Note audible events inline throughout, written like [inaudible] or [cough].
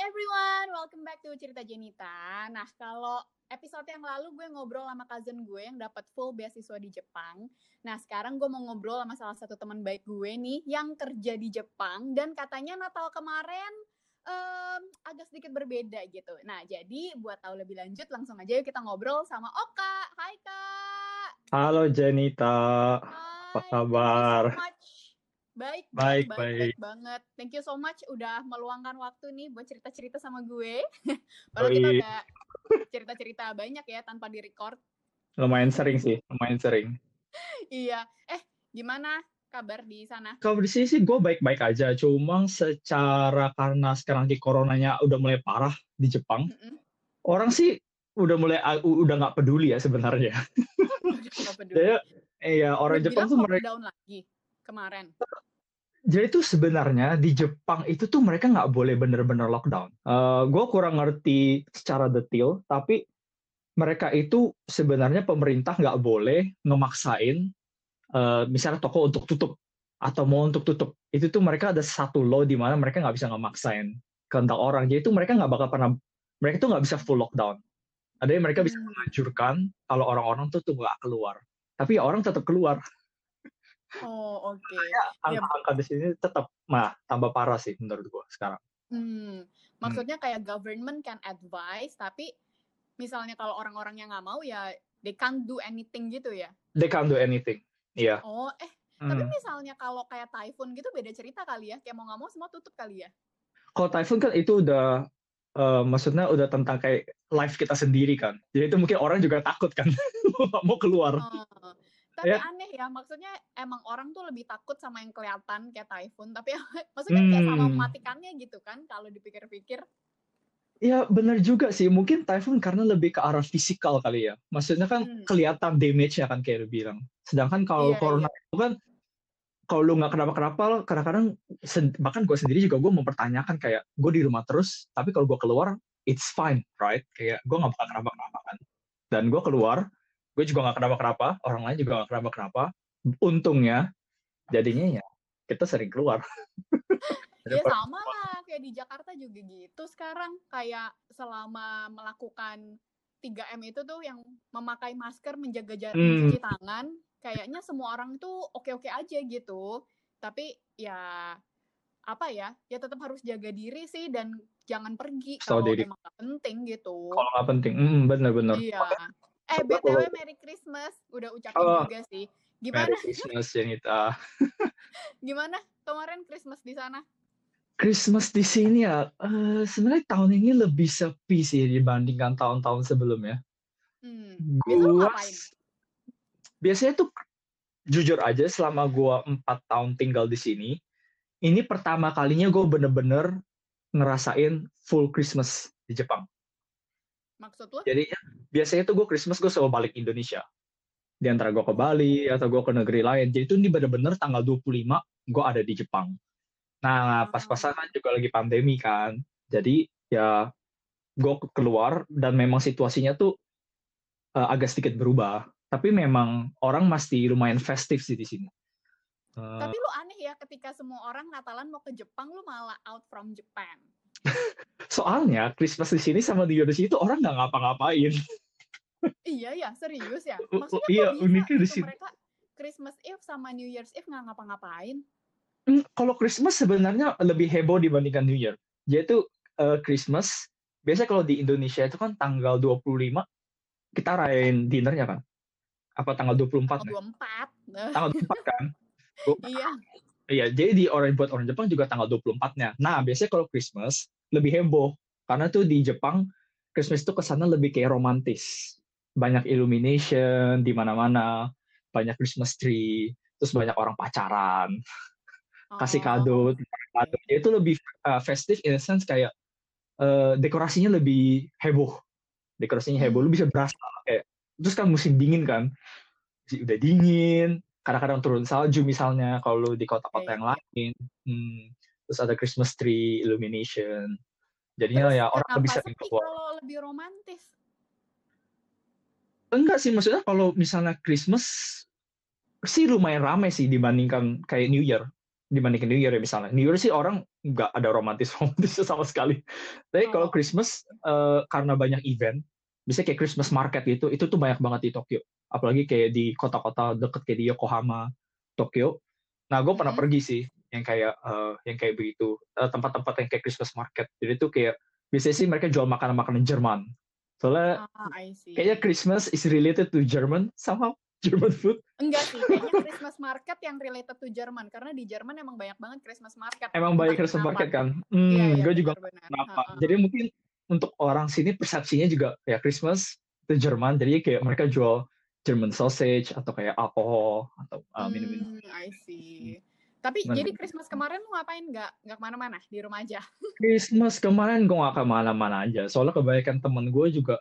everyone, welcome back to Cerita Jenita. Nah, kalau episode yang lalu gue ngobrol sama cousin gue yang dapat full beasiswa di Jepang. Nah, sekarang gue mau ngobrol sama salah satu teman baik gue nih yang kerja di Jepang dan katanya Natal kemarin um, agak sedikit berbeda gitu. Nah, jadi buat tahu lebih lanjut langsung aja yuk kita ngobrol sama Oka. Hai Kak. Halo Jenita. Hai. Apa kabar? Thank you so much. Baik, Baik, baik, baik. baik banget. Thank you so much udah meluangkan waktu nih buat cerita-cerita sama gue. [laughs] Padahal kita udah cerita-cerita banyak ya tanpa di-record. Lumayan sering sih, lumayan sering. [laughs] Iya. Eh, gimana kabar di sana? Kalau di sini sih gue baik-baik aja, cuma secara karena sekarang di coronanya udah mulai parah di Jepang, Mm-mm. orang sih udah mulai udah nggak peduli ya sebenarnya. [laughs] Jadi, iya orang Jepang tuh mereka, lockdown lagi kemarin. jadi tuh sebenarnya di Jepang itu tuh mereka nggak boleh bener-bener lockdown. gue kurang ngerti secara detail, tapi mereka itu sebenarnya pemerintah nggak boleh ngemaksain eh, misalnya toko untuk tutup atau mau untuk tutup itu tuh mereka ada satu law di mana mereka nggak bisa ngemaksain kehendak orang jadi itu mereka nggak bakal pernah mereka tuh nggak bisa full lockdown ada yang mereka bisa Hmm. menganjurkan kalau orang-orang tuh tuh nggak keluar tapi ya orang tetap keluar Oh, oke. angka-angka di sini tetap mah tambah parah sih menurut gua sekarang Hmm, maksudnya kayak government can advise, tapi misalnya kalau orang-orang yang nggak mau ya they can't do anything gitu ya. they can't do anything iya Oh, eh, tapi Hmm. misalnya kalau kayak typhoon gitu beda cerita kali ya. Kayak mau nggak mau semua tutup kali ya. kalau typhoon kan itu udah eh, maksudnya udah tentang kayak life kita sendiri kan jadi itu mungkin orang juga takut kan [laughs] mau keluar Oh, tapi Ya. aneh ya, maksudnya emang orang tuh lebih takut sama yang kelihatan kayak typhoon, tapi [laughs] maksudnya kayak sama Hmm. mematikannya gitu kan kalau dipikir-pikir. Ya benar juga sih. Mungkin typhoon karena lebih ke arah fisikal kali ya. Maksudnya kan Hmm. kelihatan damage-nya kan kayak lu bilang. Sedangkan kalau Iya, corona itu kan kalau lu nggak kenapa-kenapa, kadang-kadang bahkan gue sendiri juga gue mempertanyakan kayak gue di rumah terus, tapi kalau gue keluar it's fine, right? Kayak gue nggak bakal kenapa-kenapa kan. Dan gue keluar, gue juga nggak kenapa-kenapa, orang lain juga nggak kenapa-kenapa. Untungnya jadinya ya kita sering keluar. [laughs] Ya sama lah, kayak di Jakarta juga gitu sekarang. Kayak selama melakukan 3M itu tuh yang memakai masker, menjaga jarak, Hmm. mencuci tangan, kayaknya semua orang tuh oke-oke aja gitu. Tapi ya apa ya, ya tetap harus jaga diri sih dan jangan pergi kalau emang gak penting gitu. Kalau nggak penting, hmm, bener-bener. Iya. Eh, BTW Merry Christmas. Udah ucapin Oh, juga sih. Merry Gimana? Christmas, Janita. [laughs] Gimana kemarin Christmas di sana? Christmas di sini ya, eh, sebenarnya tahun ini lebih sepi sih dibandingkan tahun-tahun sebelumnya. Hmm. Gua biasanya tuh jujur aja selama gua empat tahun tinggal di sini, ini pertama kalinya gue bener-bener ngerasain full Christmas di Jepang. Maksud lu? Jadi biasanya tuh gue Christmas gue selalu balik Indonesia. Di antara gue ke Bali atau gue ke negeri lain. Jadi itu ini bener-bener tanggal 25 gue ada di Jepang. Nah pas-pasan kan juga lagi pandemi kan. Jadi ya gue keluar dan memang situasinya tuh eh, agak sedikit berubah. Tapi memang orang masih lumayan festif sih di sini. Eh, Tapi lu aneh ya ketika semua orang Natalan mau ke Jepang lu malah out from Japan. [laughs] soalnya Christmas di sini sama di Indonesia itu orang nggak ngapa-ngapain. Iya ya, serius ya. Uh, uh, Maksudnya iya, uniknya di gitu sini. mereka Christmas Eve sama New Year's Eve nggak ngapa-ngapain? Hmm, kalau Christmas sebenarnya lebih heboh dibandingkan New Year. Yaitu eh, Christmas, biasanya kalau di Indonesia itu kan tanggal 25 kita rayain dinernya kan? Apa tanggal 24? Tanggal ya? 24. Nah, Tanggal 24 kan? [laughs] iya. Iya, jadi di orang buat orang Jepang juga tanggal 24-nya. Nah, biasanya kalau Christmas lebih heboh karena tuh di Jepang Christmas itu ke sana lebih kayak romantis. Banyak illumination di mana-mana, banyak Christmas tree, terus banyak orang pacaran. kasih Oh, kado, tukar kado. Dia itu lebih uh, festive in a sense kayak uh, dekorasinya lebih heboh. Dekorasinya heboh, lu bisa berasa kayak terus kan musim dingin kan. Jadi Udah dingin, kadang-kadang turun salju misalnya kalau lu di kota-kota Iya, yang iya. lain. Hmm, terus ada Christmas tree illumination. Jadinya Terus ya orang lebih sering keluar. kalau lebih romantis? Enggak sih, maksudnya kalau misalnya Christmas sih lumayan ramai sih dibandingkan kayak New Year. dibandingin New Year ya misalnya. New Year sih orang nggak ada romantis [laughs] romantis sama sekali. Tapi kalau Oh. Christmas eh, karena banyak event, bisa kayak Christmas market gitu, itu tuh banyak banget di Tokyo. Apalagi kayak di kota-kota deket kayak di Yokohama, Tokyo. Nah, gue pernah pergi sih yang kayak eh, yang kayak begitu Eh, tempat-tempat yang kayak Christmas market. Jadi tuh kayak biasanya sih mereka jual makanan-makanan Jerman. Soalnya Ah, kayaknya Christmas is related to German somehow [laughs] German food. Enggak sih, [laughs] kayaknya Christmas market yang related to Jerman karena di Jerman emang banyak banget Christmas market. Emang Entah Christmas market kan. Iya, Hmm, iya, gue juga kenapa. Jadi mungkin untuk orang sini persepsinya juga ya Christmas itu Jerman, jadi kayak mereka jual German sausage atau kayak alkohol atau uh, minum-minum. Hmm, I see. Tapi Gimana? jadi Christmas kemarin lu ngapain? Nggak nggak ke mana-mana di rumah aja. [laughs] Christmas kemarin gue gak ke mana-mana aja, soalnya kebanyakan temen gue juga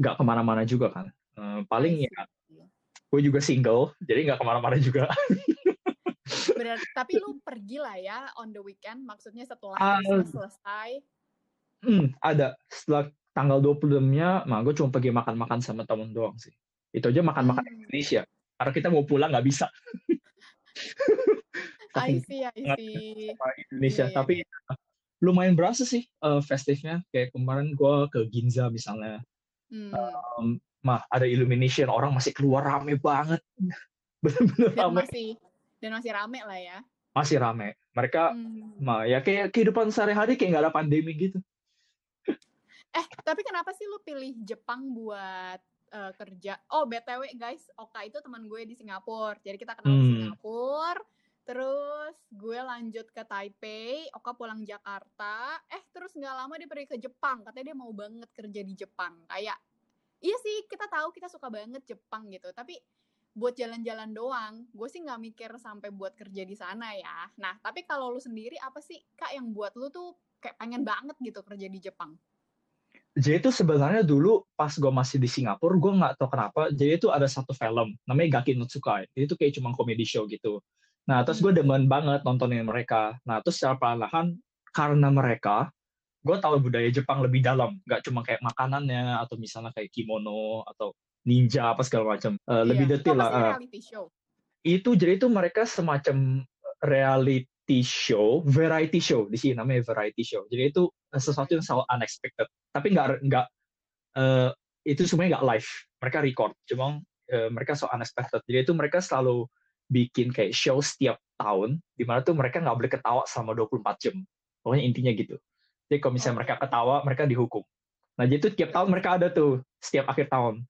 gak ke mana-mana juga kan. Eh, paling ya gue juga single, jadi gak ke mana-mana juga. [laughs] Berarti tapi lu pergi lah ya on the weekend, maksudnya setelah Ah. Christmas selesai. Hmm, ada setelah tanggal 26-nya, nah gue cuma pergi makan-makan sama temen doang sih. Itu aja makan-makan Hmm. Indonesia. Karena kita mau pulang nggak bisa. [laughs] I see, I see. sama Indonesia. Iya, iya, Tapi lumayan berasa sih eh, festifnya. Kayak kemarin gue ke Ginza misalnya. Hmm. Em, mah ada illumination orang masih keluar rame banget. [laughs] Bener-bener rame. masih dan masih rame lah ya. Masih rame. Mereka Hmm. mah ya kayak kehidupan sehari-hari kayak nggak ada pandemi gitu. Eh, tapi kenapa sih lu pilih Jepang buat eh, kerja? Oh, BTW guys, Oka itu teman gue di Singapura. Jadi kita kenal di Hmm. Singapura. Terus gue lanjut ke Taipei, Oka pulang Jakarta. Eh, terus nggak lama dia pergi ke Jepang. Katanya dia mau banget kerja di Jepang. Kayak, iya sih kita tahu kita suka banget Jepang gitu. Tapi buat jalan-jalan doang, gue sih nggak mikir sampai buat kerja di sana ya. Nah, tapi kalau lu sendiri apa sih kak yang buat lu tuh kayak pengen banget gitu kerja di Jepang? Jadi itu sebenarnya dulu pas gue masih di Singapura, gue nggak tahu kenapa. Jadi itu ada satu film namanya Gaki no Tsukai. Itu kayak cuma komedi show gitu. Nah terus gue Hmm. demen banget nontonin mereka. Nah terus secara perlahan karena mereka, gue tahu budaya Jepang lebih dalam. Nggak cuma kayak makanannya atau misalnya kayak kimono atau ninja apa segala macam. Lebih Iya, detail itu lah. show. itu jadi itu mereka semacam reality show, variety show di sini namanya variety show. Jadi itu sesuatu yang selalu unexpected. Tapi nggak nggak eh, itu semuanya nggak live. Mereka record, cuma eh, mereka so unexpected. Jadi itu mereka selalu bikin kayak show setiap tahun, di mana tuh mereka nggak boleh ketawa selama 24 jam. Pokoknya intinya gitu. Jadi kalau misalnya Oke. mereka ketawa, mereka dihukum. Nah jadi itu tiap tahun mereka ada tuh setiap akhir tahun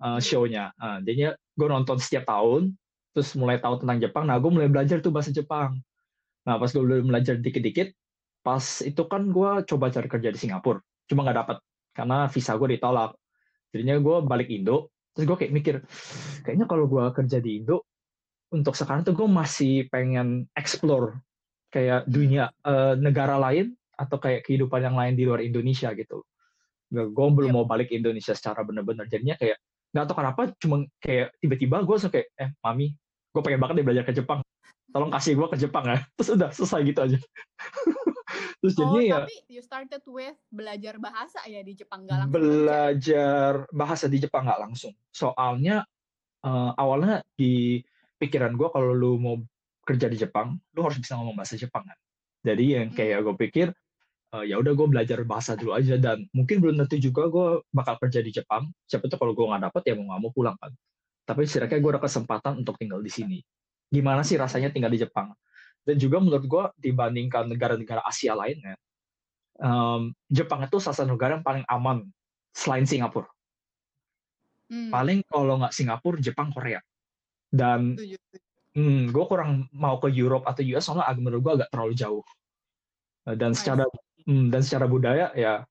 uh, show-nya. Nah, jadinya gue nonton setiap tahun, terus mulai tahu tentang Jepang. Nah gue mulai belajar tuh bahasa Jepang. Nah pas gue mulai belajar dikit-dikit, pas itu kan gue coba cari kerja di Singapura, cuma nggak dapat karena visa gue ditolak. Jadinya gue balik Indo, terus gue kayak mikir, kayaknya kalau gue kerja di Indo, untuk sekarang tuh gue masih pengen explore kayak dunia eh, negara lain atau kayak kehidupan yang lain di luar Indonesia gitu. Gue belum Yep. mau balik ke Indonesia secara bener-bener. Jadinya kayak nggak tahu kenapa, cuma kayak tiba-tiba gue langsung kayak, eh mami, gue pengen banget deh belajar ke Jepang. Tolong kasih gue ke Jepang ya. [laughs] Terus udah selesai gitu aja. [laughs] Terus Oh, jadinya ya tapi you started with belajar bahasa ya di Jepang nggak langsung belajar bahasa di Jepang nggak langsung. Soalnya eh, awalnya di pikiran gue kalau lu mau kerja di Jepang, lu harus bisa ngomong bahasa Jepang kan. Jadi yang kayak Hmm. gue pikir eh, ya udah gue belajar bahasa dulu aja dan mungkin belum tentu juga gue bakal kerja di Jepang. Siapa tuh kalau gue nggak dapet ya mau nggak mau pulang kan. Tapi setidaknya gue ada kesempatan untuk tinggal di sini. Gimana sih rasanya tinggal di Jepang? Dan juga menurut gue dibandingkan negara-negara Asia lainnya, em, Jepang itu salah satu negara yang paling aman selain Singapura. Hmm, Paling kalau nggak Singapura, Jepang, Korea. Dan hmm, gue kurang mau ke Europe atau US soalnya menurut gue agak terlalu jauh. Eh, Dan I secara hmm, dan secara budaya ya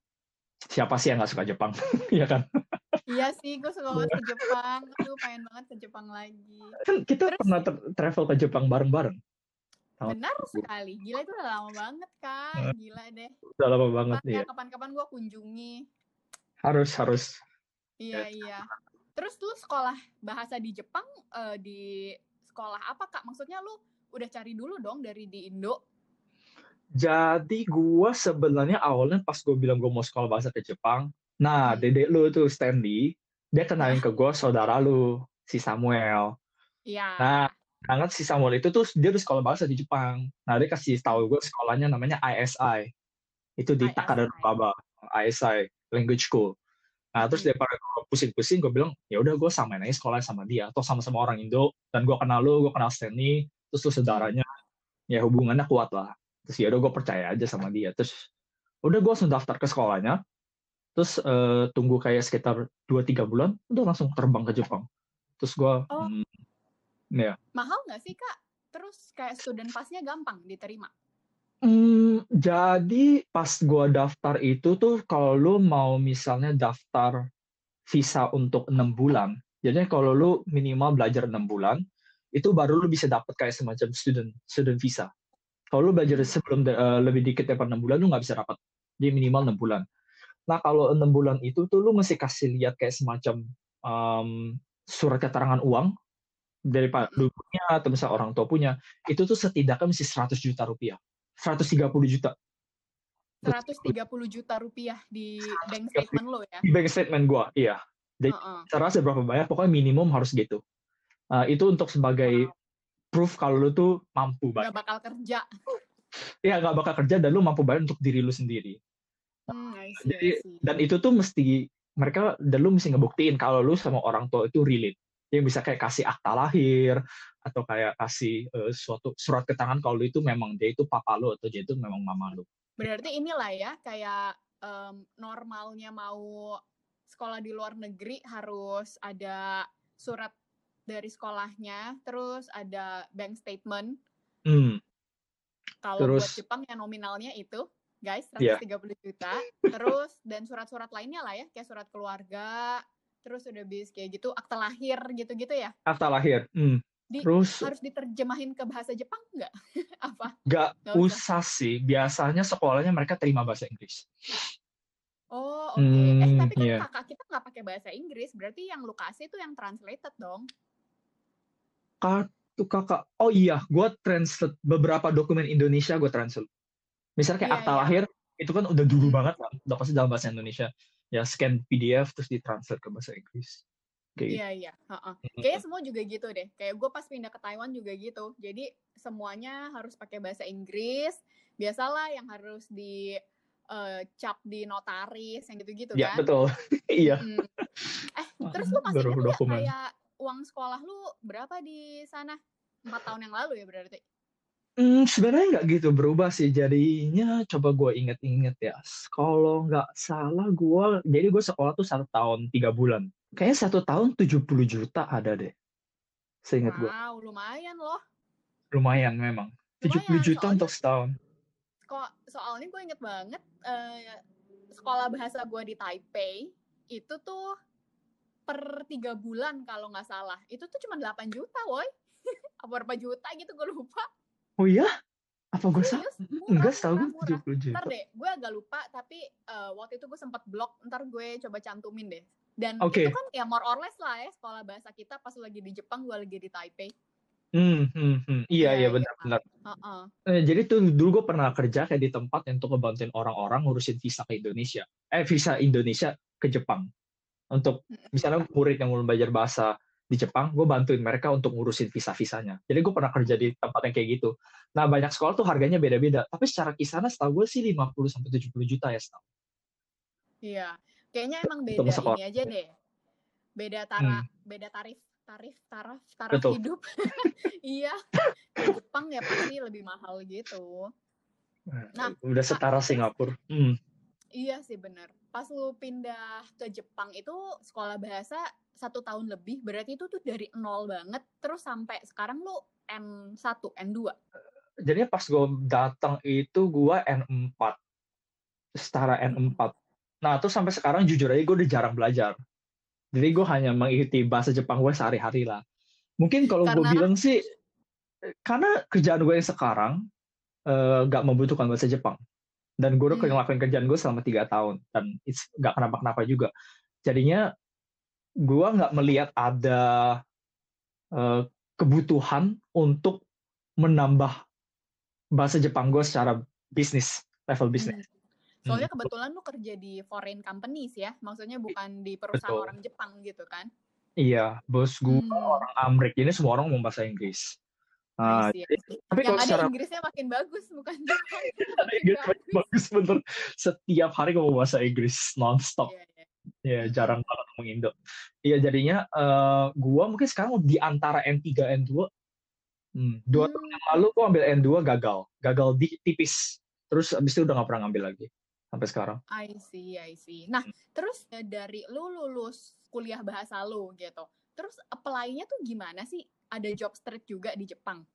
siapa sih yang nggak suka Jepang, [laughs] ya kan? Iya sih, gue suka banget ke [laughs] Jepang. Aduh, pengen banget ke Jepang lagi. Kan kita Terus- pernah tra- travel ke Jepang bareng-bareng. Benar sekali. Gila itu udah lama banget, Kak. Eh. Gila deh. Udah lama banget Makanya ya. kapan-kapan gue kunjungi. Harus harus. Iya, iya. Terus lu sekolah bahasa di Jepang eh, di sekolah apa, Kak? Maksudnya lu udah cari dulu dong dari di Indo. Jadi gue sebenarnya awalnya pas gue bilang gue mau sekolah bahasa ke Jepang, nah Hmm. dedek lu tuh Stanley, dia kenalin ke gue saudara lu si Samuel. Iya. Nah, Banget si Samuel itu tuh dia di sekolah bahasa di Jepang. Nah dia kasih tahu gue sekolahnya namanya ISI. Itu di. Takararuba, ISI Language School. Nah terus Hmm. daripada gue pusing-pusing, gue bilang ya udah gue samain aja sekolah sama dia, atau sama-sama orang Indo. Dan gue kenal lu, gue kenal Stanley, terus lu saudaranya, ya hubungannya kuat lah. Terus ya udah gue percaya aja sama dia. Terus udah gue langsung daftar ke sekolahnya. Terus eh, tunggu kayak sekitar 2-3 bulan, udah langsung terbang ke Jepang. Terus gue, Oh. hmm, ya. Mahal nggak sih kak? Terus kayak student passnya gampang diterima. Hmm, jadi pas gua daftar itu tuh kalau lu mau misalnya daftar visa untuk enam bulan, jadi kalau lu minimal belajar enam bulan, itu baru lu bisa dapat kayak semacam student student visa. Kalau lu belajar sebelum eh, lebih dikit daripada enam bulan, lu nggak bisa dapat. Dia minimal enam bulan. Nah kalau enam bulan itu tuh lu mesti kasih lihat kayak semacam um, surat keterangan uang dari pak lu punya atau misalnya orang tua punya, itu tuh setidaknya mesti 100 juta rupiah. 130 juta 130 juta rupiah di bank statement lo ya. di bank statement gua, iya. Jadi Heeh. cara seberapa banyak, pokoknya minimum harus gitu. Uh, itu untuk sebagai Wow. proof kalau lu tuh mampu banget. bakal kerja. Iya, nggak bakal kerja dan lu mampu bayar untuk diri lu sendiri. Hmm, see, Jadi dan itu tuh mesti mereka dan lu mesti ngebuktiin kalau lu sama orang tua itu relate. Dia bisa kayak kasih akta lahir atau kayak kasih eh, suatu surat keterangan kalau itu memang dia itu papa lu atau dia itu memang mama lu. Berarti inilah ya kayak em, normalnya mau sekolah di luar negeri harus ada surat dari sekolahnya, terus ada bank statement. Hmm, Kalau buat Terus- Jepang yang nominalnya itu, guys, Iya. 130 juta. Terus dan surat-surat lainnya lah ya, kayak surat keluarga, terus udah bis kayak gitu, akte lahir gitu-gitu ya. akta lahir. Hmm. Di- Terus Harus diterjemahin ke bahasa Jepang nggak? [laughs] Apa? nggak usah usah. sih. Biasanya sekolahnya mereka terima bahasa Inggris. Oh, oke. Eh, Hmm, tapi kan iya. kakak kita nggak pakai bahasa Inggris, berarti yang lu kasih itu yang translated dong. Kartu kakak. Oh iya, gue translate beberapa dokumen Indonesia gue translate. Misalnya kayak Iya, akta iya. lahir itu kan udah dulu Hmm. banget kan, udah pasti dalam bahasa Indonesia. Ya scan PDF terus ditranslate ke bahasa Inggris. Kayak gitu. Iya, iya. heeh. Kayaknya semua juga gitu deh. Kayak gue pas pindah ke Taiwan juga gitu. Jadi semuanya harus pakai bahasa Inggris. Biasalah yang harus di eh, cap di notaris yang gitu-gitu Ya kan. betul. [laughs] Iya. Mm. Eh, terus lu masih ingat kayak uang sekolah lu berapa di sana? Empat tahun yang lalu ya berarti. Hmm, sebenarnya nggak gitu berubah sih. Jadinya coba gue inget-inget ya. Kalau nggak salah gue, jadi gue sekolah tuh satu tahun tiga bulan. Kayaknya satu tahun 70 juta ada deh. Seingat gue. Wow, lumayan loh. Lumayan memang. 70 Lumayan, juta soalnya- untuk setahun. Kok soalnya gue inget banget eh, sekolah bahasa gue di Taipei itu tuh per tiga bulan kalau nggak salah itu tuh cuma 8 juta woi [laughs] apa berapa juta gitu gue lupa Oh iya? Apa gue salah? Enggak, setahu gue murah. 70 juta. ntar deh gue agak lupa tapi eh, waktu itu gue sempat blog ntar gue coba cantumin deh dan Oke. itu kan ya more or less lah ya sekolah bahasa kita pas lagi di Jepang gue lagi di Taipei Hmm, hmm, hmm. Iya, Iya, iya iya. benar-benar. Heeh. Eh, jadi tuh dulu gue pernah kerja kayak di tempat yang untuk ngebantuin orang-orang ngurusin visa ke Indonesia. Eh, visa Indonesia ke Jepang. Untuk misalnya murid yang mau belajar bahasa di Jepang, gue bantuin mereka untuk ngurusin visa-visanya. Jadi gue pernah kerja di tempat yang kayak gitu. Nah, banyak sekolah tuh harganya beda-beda. Tapi secara kisaran setahu gue sih 50 sampai 70 juta ya setahu. Iya, kayaknya emang beda sekolah. ini aja deh. Beda tara, beda tarif, tarif, taraf, taraf Betul. hidup. [laughs] iya, di Jepang ya pasti lebih mahal gitu. Nah, udah setara Singapura. Hmm. Iya sih bener. Pas lu pindah ke Jepang itu sekolah bahasa satu tahun lebih, berarti itu tuh dari nol banget, terus sampai sekarang lu N1, N2. Jadi pas gue datang itu gue N4. Setara N4. Nah, terus sampai sekarang jujur aja gue udah jarang belajar. Jadi gue hanya mengikuti bahasa Jepang gue sehari-hari lah. Mungkin kalau gue Karena- bilang sih, eh, karena kerjaan gue yang sekarang eh, nggak membutuhkan bahasa Jepang. Dan gue udah Hmm. ngelakuin kerjaan gue selama tiga tahun. Dan it's nggak kenapa-kenapa juga. Jadinya gue nggak melihat ada eh, kebutuhan untuk menambah bahasa Jepang gue secara bisnis, level bisnis. Hmm. Soalnya Hmm. kebetulan lu kerja di foreign companies ya, maksudnya bukan di perusahaan Betul. orang Jepang gitu kan. Iya, bos gue Hmm. orang Amrik, jadi semua orang mau bahasa Inggris. I jadi- tapi Yang kalau ada secara Inggrisnya makin bagus, bukan [laughs] Inggris makin bagus bener. Setiap hari ngomong bahasa Inggris nonstop. Iya. Ya, jarang banget ngomong Indo. Iya, jadinya eh, gua mungkin sekarang di antara N3 N2 hmm, dua tahun Hmm, yang lalu gua ambil N2 gagal. Gagal di, tipis. Terus abis itu udah gak pernah ngambil lagi sampai sekarang. I see, I see. Nah, terus eh, dari lu lulus kuliah bahasa lu gitu. Terus apply-nya tuh gimana sih? Ada job street juga di Jepang?